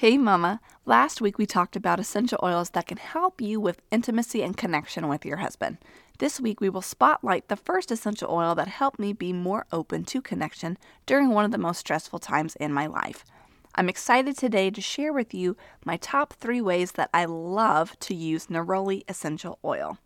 Hey, Mama. Last week we talked about essential oils that can help you with intimacy and connection with your husband. This week we will spotlight the first essential oil that helped me be more open to connection during one of the most stressful times in my life. I'm excited today to share with you my top three ways that I love to use Neroli essential oil.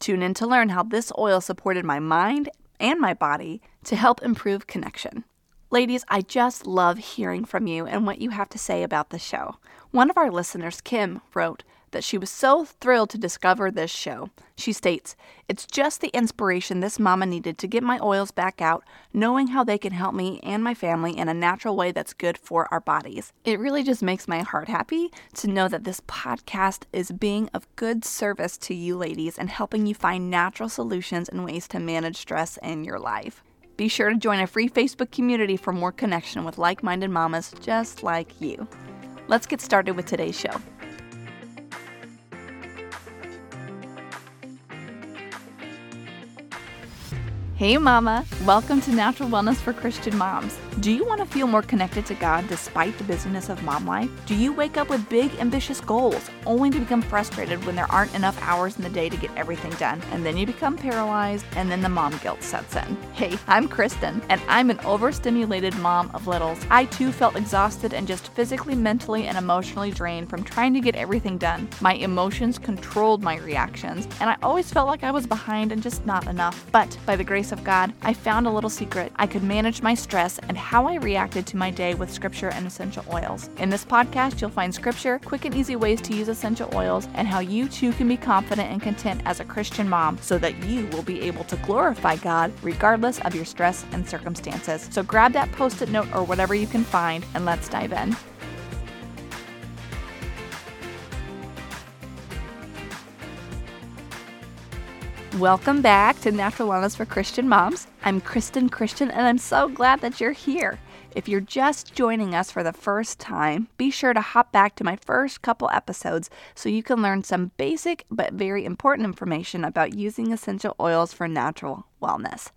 Tune in to learn how this oil supported my mind and my body to help improve connection. Ladies, I just love hearing from you and what you have to say about the show. One of our listeners, Kim, wrote that she was so thrilled to discover this show. She states, It's just the inspiration this mama needed to get my oils back out, knowing how they can help me and my family in a natural way that's good for our bodies. It really just makes my heart happy to know that this podcast is being of good service to you ladies and helping you find natural solutions and ways to manage stress in your life. Be sure to join a free Facebook community for more connection with like minded mamas just like you. Let's get started with today's show. Hey, Mama! Welcome to Natural Wellness for Christian Moms. Do you want to feel more connected to God despite the busyness of mom life? Do you wake up with big, ambitious goals only to become frustrated when there aren't enough hours in the day to get everything done? And then you become paralyzed, and then the mom guilt sets in. Hey, I'm Christen, and I'm an overstimulated mom of littles. I too felt exhausted and just physically, mentally, and emotionally drained from trying to get everything done. My emotions controlled my reactions, and I always felt like I was behind and just not enough. But by the grace grace of God, I found a little secret. I could manage my stress and how I reacted to my day with scripture and essential oils. In this podcast, you'll find scripture, quick and easy ways to use essential oils, and how you too can be confident and content as a Christian mom so that you will be able to glorify God regardless of your stress and circumstances. So grab that post it note or whatever you can find and let's dive in. Welcome back to Natural Wellness for Christian Moms. I'm Christen Christian, and I'm so glad that you're here. If you're just joining us for the first time, be sure to hop back to my first couple episodes so you can learn some basic but very important information about using essential oils for natural wellness.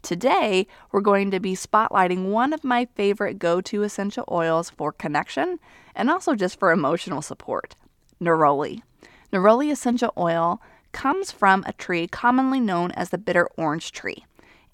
Today, we're going to be spotlighting one of my favorite go to essential oils for connection and also just for emotional support Neroli. Neroli essential oil comes from a tree commonly known as the bitter orange tree.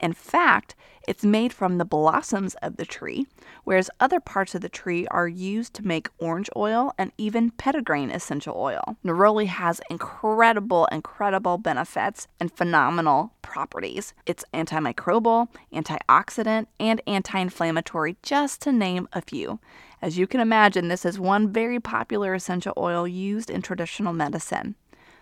In fact, it's made from the blossoms of the tree, whereas other parts of the tree are used to make orange oil and even petitgrain essential oil. Neroli has incredible, incredible benefits and phenomenal properties. It's antimicrobial, antioxidant, and anti inflammatory, just to name a few. As you can imagine, this is one very popular essential oil used in traditional medicine.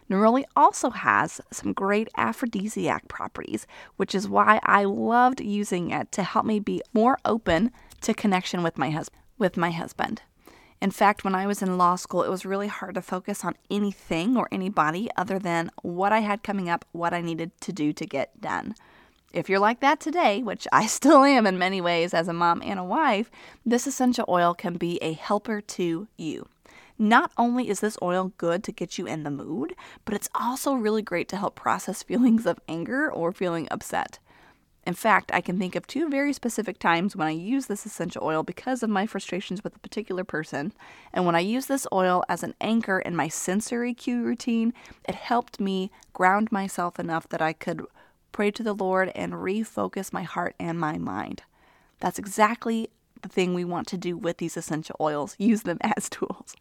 Neroli also has some great aphrodisiac properties, which is why I loved using it to help me be more open to connection with my husband. With my husband. In fact, when I was in law school, it was really hard to focus on anything or anybody other than what I had coming up, what I needed to do to get done. If you're like that today, which I still am in many ways as a mom and a wife, this essential oil can be a helper to you. Not only is this oil good to get you in the mood, but it's also really great to help process feelings of anger or feeling upset. In fact, I can think of two very specific times when I use this essential oil because of my frustrations with a particular person. And when I use this oil as an anchor in my sensory cue routine, it helped me ground myself enough that I could pray to the Lord and refocus my heart and my mind. That's exactly thing we want to do with these essential oils use them as tools.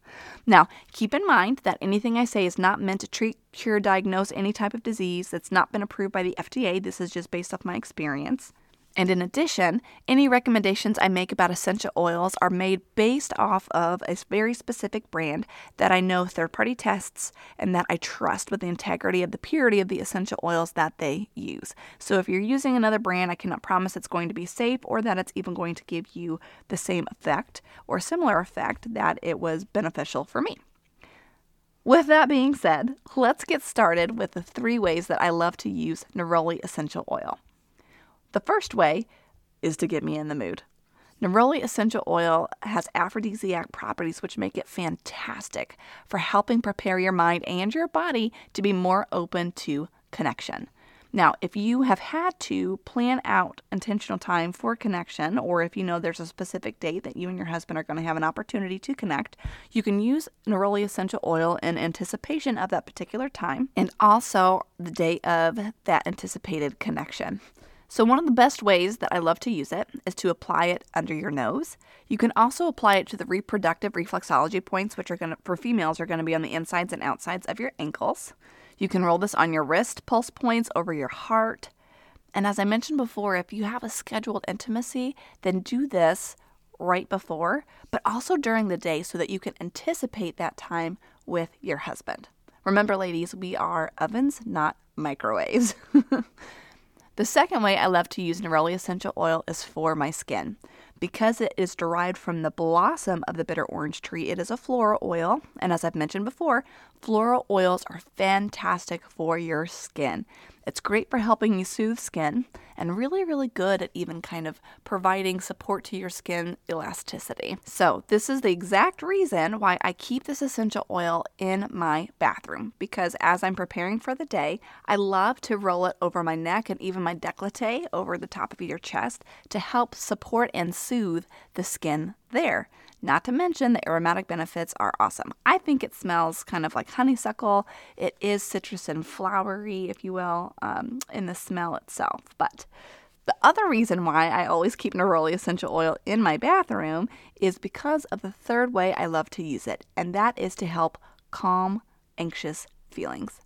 Now, keep in mind that anything I say is not meant to treat, cure, diagnose any type of disease that's not been approved by the FDA. This is just based off my experience. And in addition, any recommendations I make about essential oils are made based off of a very specific brand that I know third party tests and that I trust with the integrity of the purity of the essential oils that they use. So if you're using another brand, I cannot promise it's going to be safe or that it's even going to give you the same effect or similar effect that it was beneficial for me. With that being said, let's get started with the three ways that I love to use Neroli essential oil. The first way is to get me in the mood. Neroli essential oil has aphrodisiac properties which make it fantastic for helping prepare your mind and your body to be more open to connection. Now, if you have had to plan out intentional time for connection, or if you know there's a specific date that you and your husband are going to have an opportunity to connect, you can use neroli essential oil in anticipation of that particular time and also the day of that anticipated connection. So, one of the best ways that I love to use it is to apply it under your nose. You can also apply it to the reproductive reflexology points, which are going to, for females, are going to be on the insides and outsides of your ankles. You can roll this on your wrist pulse points over your heart. And as I mentioned before, if you have a scheduled intimacy, then do this right before, but also during the day so that you can anticipate that time with your husband. Remember, ladies, we are ovens, not microwaves. the second way I love to use neroli essential oil is for my skin. Because it is derived from the blossom of the bitter orange tree, it is a floral oil. And as I've mentioned before, floral oils are fantastic for your skin. It's great for helping you soothe skin and really, really good at even kind of providing support to your skin elasticity. So, this is the exact reason why I keep this essential oil in my bathroom because as I'm preparing for the day, I love to roll it over my neck and even my décolleté over the top of your chest to help support and soothe the skin there. Not to mention the aromatic benefits are awesome. I think it smells kind of like honeysuckle. It is citrus and flowery, if you will, um, in the smell itself. But the other reason why I always keep neroli essential oil in my bathroom is because of the third way I love to use it, and that is to help calm anxious feelings.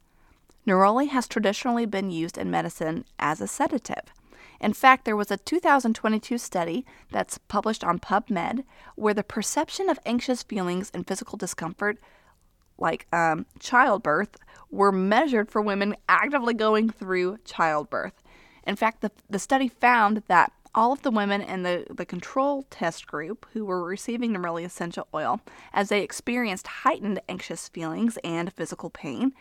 Neroli has traditionally been used in medicine as a sedative. In fact, there was a 2022 study that's published on PubMed where the perception of anxious feelings and physical discomfort, like um, childbirth, were measured for women actively going through childbirth. In fact, the, the study found that all of the women in the, the control test group who were receiving neroli essential oil, as they experienced heightened anxious feelings and physical pain,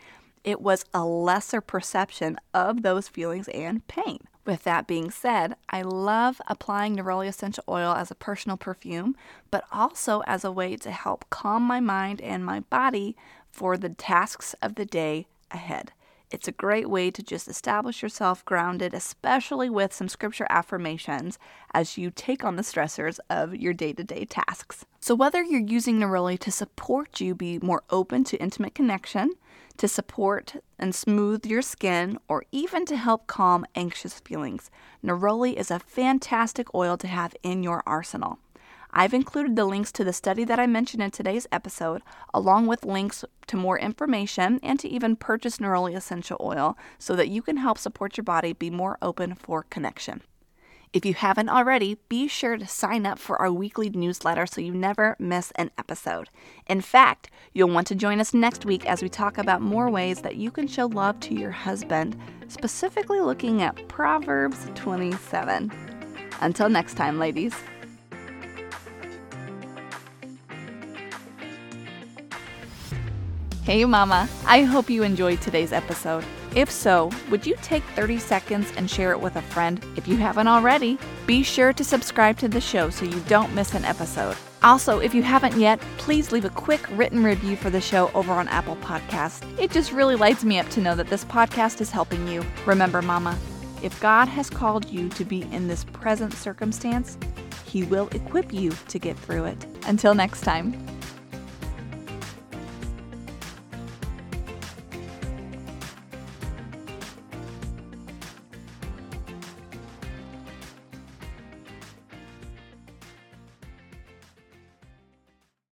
it was a lesser perception of those feelings and pain. With that being said, I love applying Neroli essential oil as a personal perfume, but also as a way to help calm my mind and my body for the tasks of the day ahead. It's a great way to just establish yourself grounded, especially with some scripture affirmations as you take on the stressors of your day to day tasks. So, whether you're using Neroli to support you be more open to intimate connection, to support and smooth your skin, or even to help calm anxious feelings, Neroli is a fantastic oil to have in your arsenal. I've included the links to the study that I mentioned in today's episode, along with links to more information and to even purchase Neroli essential oil so that you can help support your body be more open for connection. If you haven't already, be sure to sign up for our weekly newsletter so you never miss an episode. In fact, you'll want to join us next week as we talk about more ways that you can show love to your husband, specifically looking at Proverbs 27. Until next time, ladies. Hey, Mama. I hope you enjoyed today's episode. If so, would you take 30 seconds and share it with a friend? If you haven't already, be sure to subscribe to the show so you don't miss an episode. Also, if you haven't yet, please leave a quick written review for the show over on Apple Podcasts. It just really lights me up to know that this podcast is helping you. Remember, Mama, if God has called you to be in this present circumstance, He will equip you to get through it. Until next time.